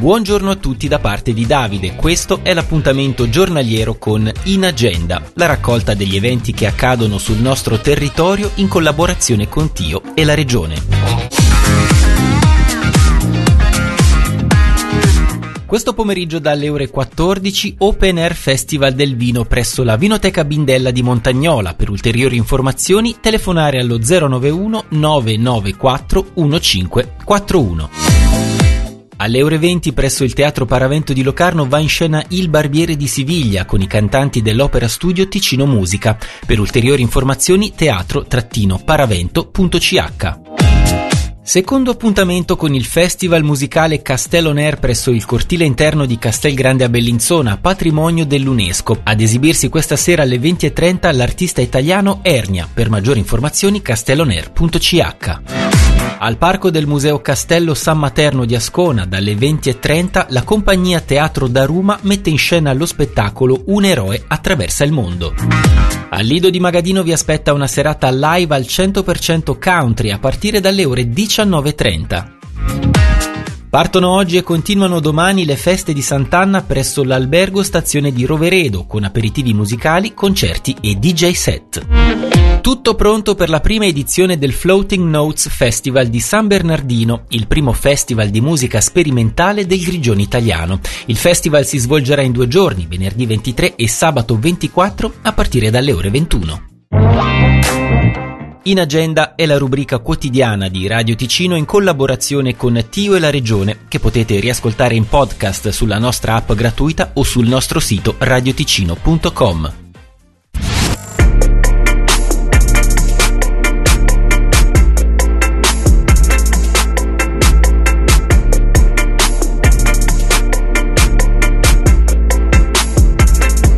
Buongiorno a tutti da parte di Davide, questo è l'appuntamento giornaliero con In Agenda, la raccolta degli eventi che accadono sul nostro territorio in collaborazione con Tio e la Regione. Questo pomeriggio dalle ore 14 Open Air Festival del Vino presso la Vinoteca Bindella di Montagnola. Per ulteriori informazioni telefonare allo 091 994 1541. Alle ore 20 presso il Teatro Paravento di Locarno va in scena Il Barbiere di Siviglia con i cantanti dell'Opera Studio Ticino Musica. Per ulteriori informazioni teatro-paravento.ch. Secondo appuntamento con il festival musicale Castello Air presso il cortile interno di Castel Grande a Bellinzona, patrimonio dell'UNESCO. Ad esibirsi questa sera alle 20.30 l'artista italiano Ernia. Per maggiori informazioni castellonair.ch. Al parco del Museo Castello San Materno di Ascona, dalle 20.30, la compagnia Teatro da Roma mette in scena lo spettacolo Un eroe attraversa il mondo. Al Lido di Magadino vi aspetta una serata live al 100% country a partire dalle ore 19.30. Partono oggi e continuano domani le feste di Sant'Anna presso l'albergo stazione di Roveredo con aperitivi musicali, concerti e DJ set. Tutto pronto per la prima edizione del Floating Notes Festival di San Bernardino, il primo festival di musica sperimentale del Grigione italiano. Il festival si svolgerà in due giorni, venerdì 23 e sabato 24 a partire dalle ore 21. In agenda è la rubrica quotidiana di Radio Ticino in collaborazione con Tio e la Regione, che potete riascoltare in podcast sulla nostra app gratuita o sul nostro sito radioticino.com.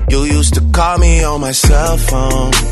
You used to call me on my cell phone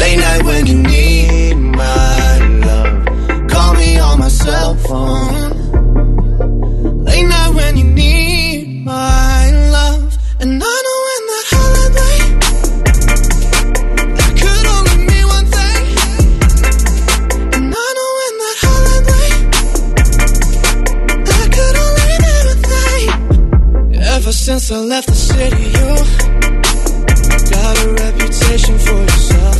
Late night when you need my love. Call me on my cell phone. Late night when you need my love. And I know when that could only mean one thing. And I know when that holiday. Ever since I left the city, you got a reputation for yourself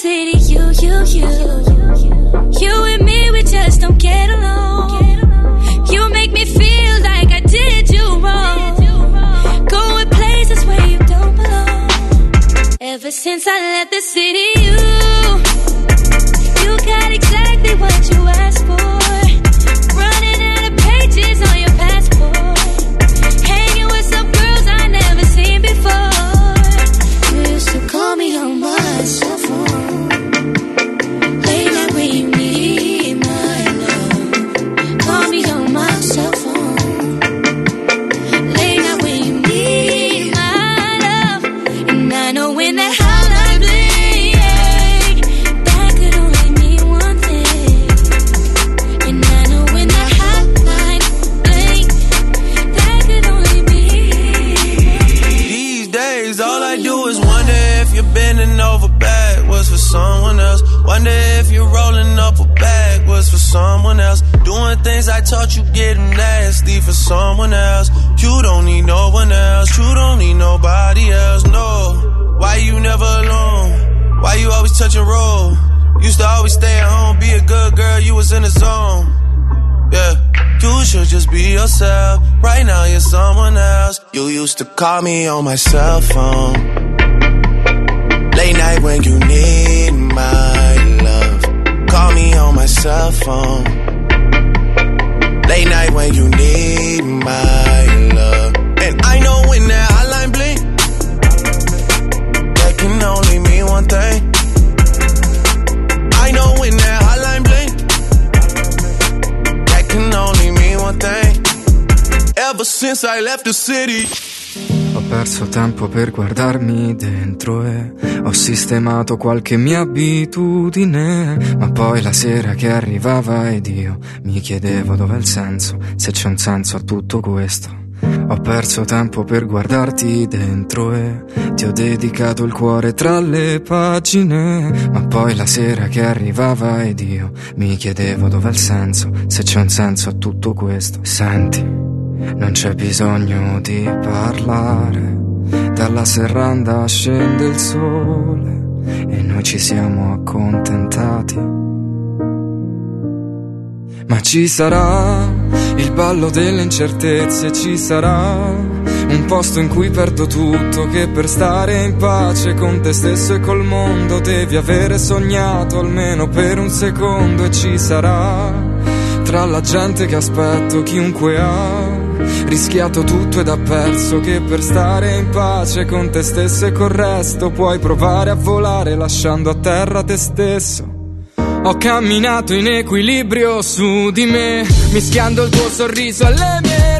City, you, you, you, you and me, we just don't get along. You make me feel like I did you wrong. Going places where you don't belong. Ever since I left the city, things I taught you getting nasty for someone else. You don't need no one else. You don't need nobody else. No. Why you never alone? Why you always touch and roll? Used to always stay at home, be a good girl. You was in the zone. Yeah. You should just be yourself. Right now you're someone else. You used to call me on my cell phone. Late night when you need my since I left the city. Ho perso tempo per guardarmi dentro e ho sistemato qualche mia abitudine, ma poi la sera che arrivava ed io mi chiedevo dov'è il senso, se c'è un senso a tutto questo. Ho perso tempo per guardarti dentro e ti ho dedicato il cuore tra le pagine, ma poi la sera che arrivava ed io mi chiedevo dov'è il senso, se c'è un senso a tutto questo. Senti. Non c'è bisogno di parlare, dalla serranda scende il sole e noi ci siamo accontentati. Ma ci sarà il ballo delle incertezze, ci sarà un posto in cui perdo tutto, che per stare in pace con te stesso e col mondo devi avere sognato almeno per un secondo e ci sarà tra la gente che aspetto chiunque ha rischiato tutto ed ha perso che per stare in pace con te stesso e col resto puoi provare a volare lasciando a terra te stesso. Ho camminato in equilibrio su di me, mischiando il tuo sorriso alle mie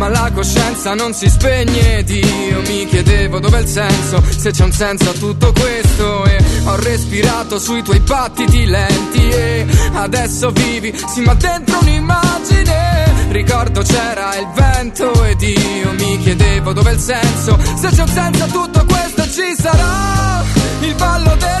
ma la coscienza non si spegne ed io mi chiedevo dov'è il senso, se c'è un senso a tutto questo. E ho respirato sui tuoi battiti lenti e adesso vivi, sì ma dentro un'immagine, ricordo c'era il vento ed io mi chiedevo dov'è il senso, se c'è un senso a tutto questo ci sarà il ballo del